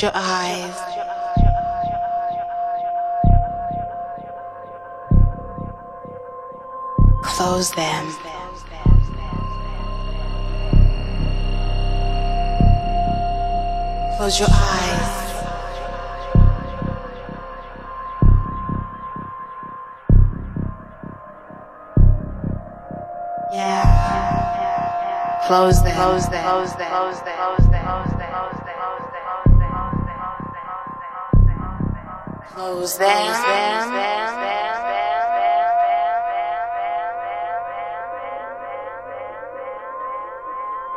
close your eyes. Close them. Close your eyes. Yeah. Close them. Close them. Close them. Close them. Close them.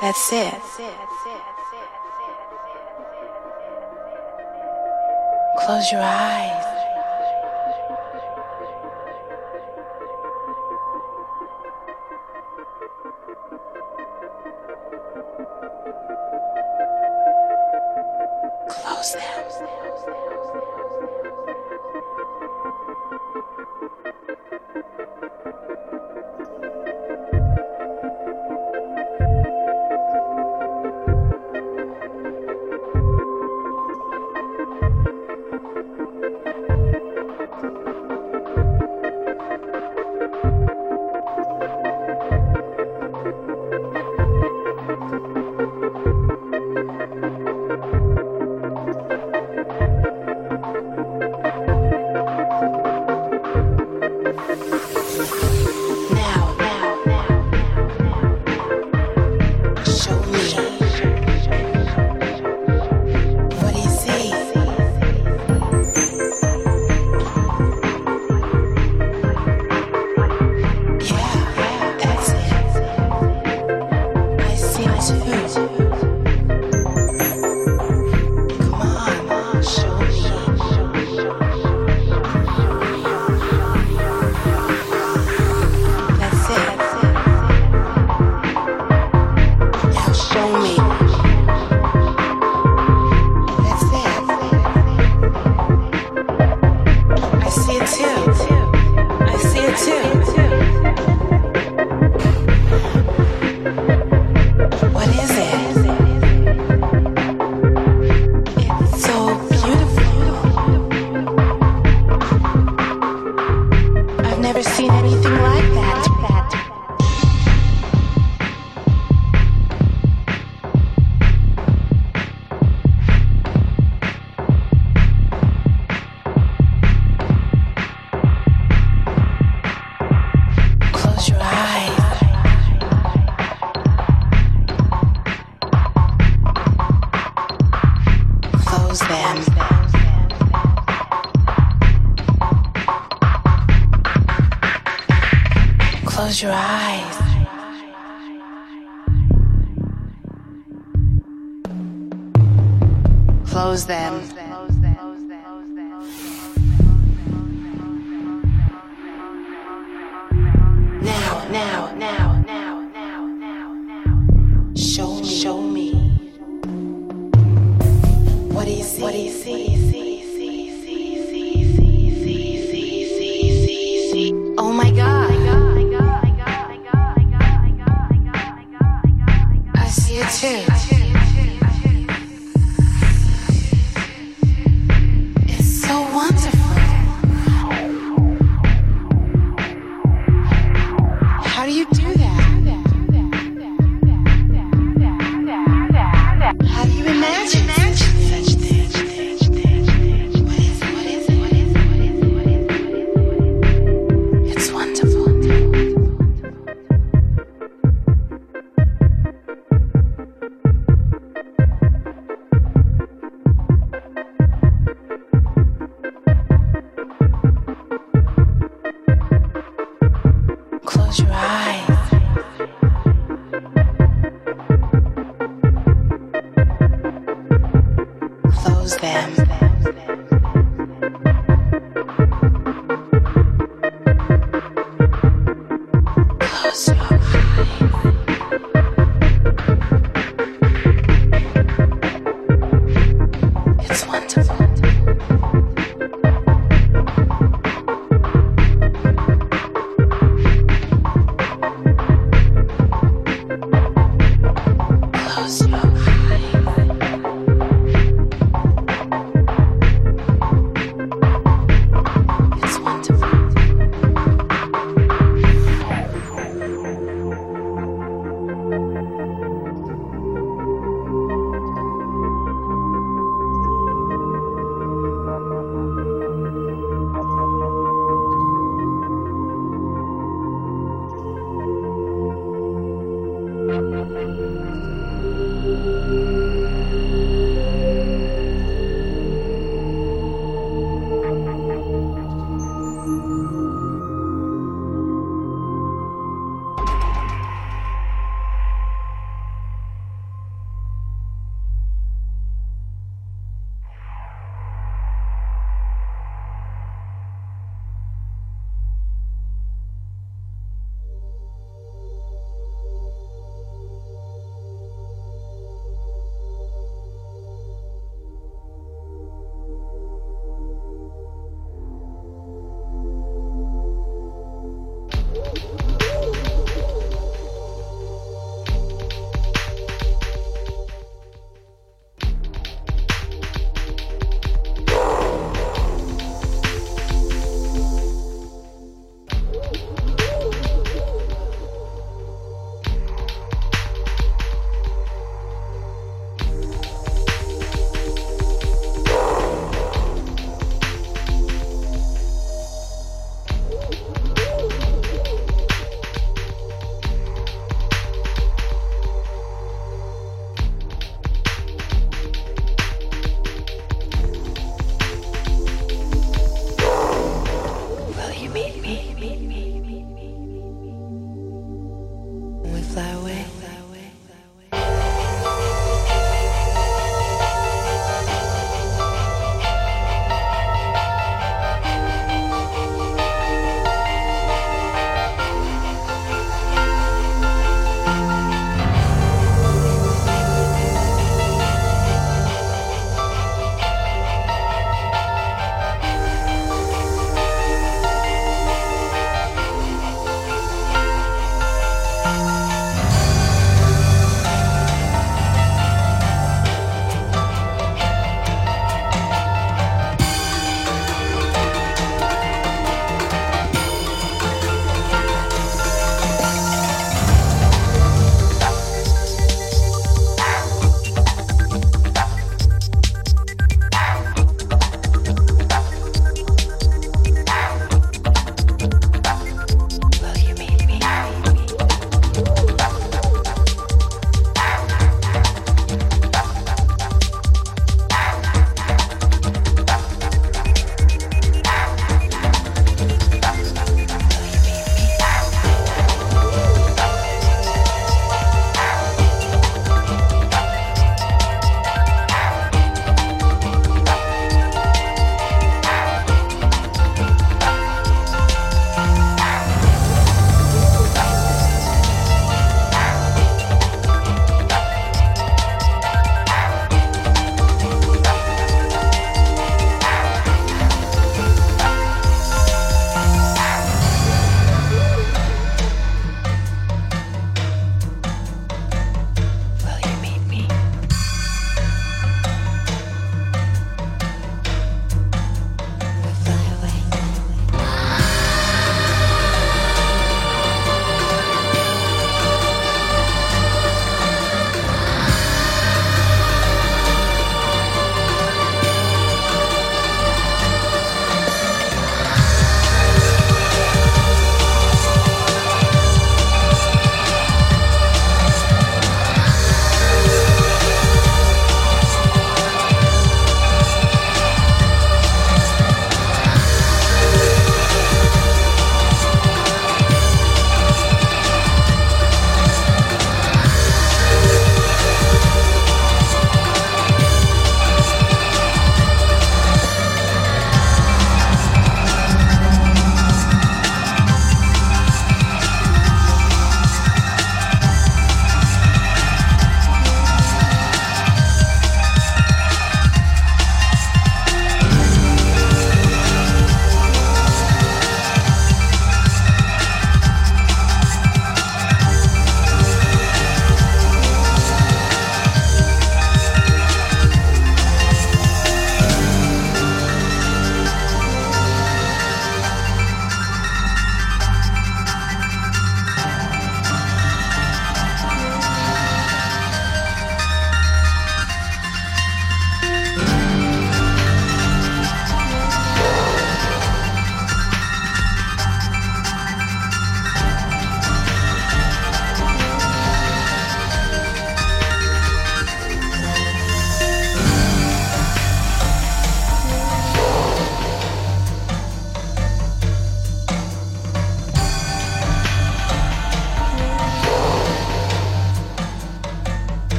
That's it. Close your eyes. 谢谢。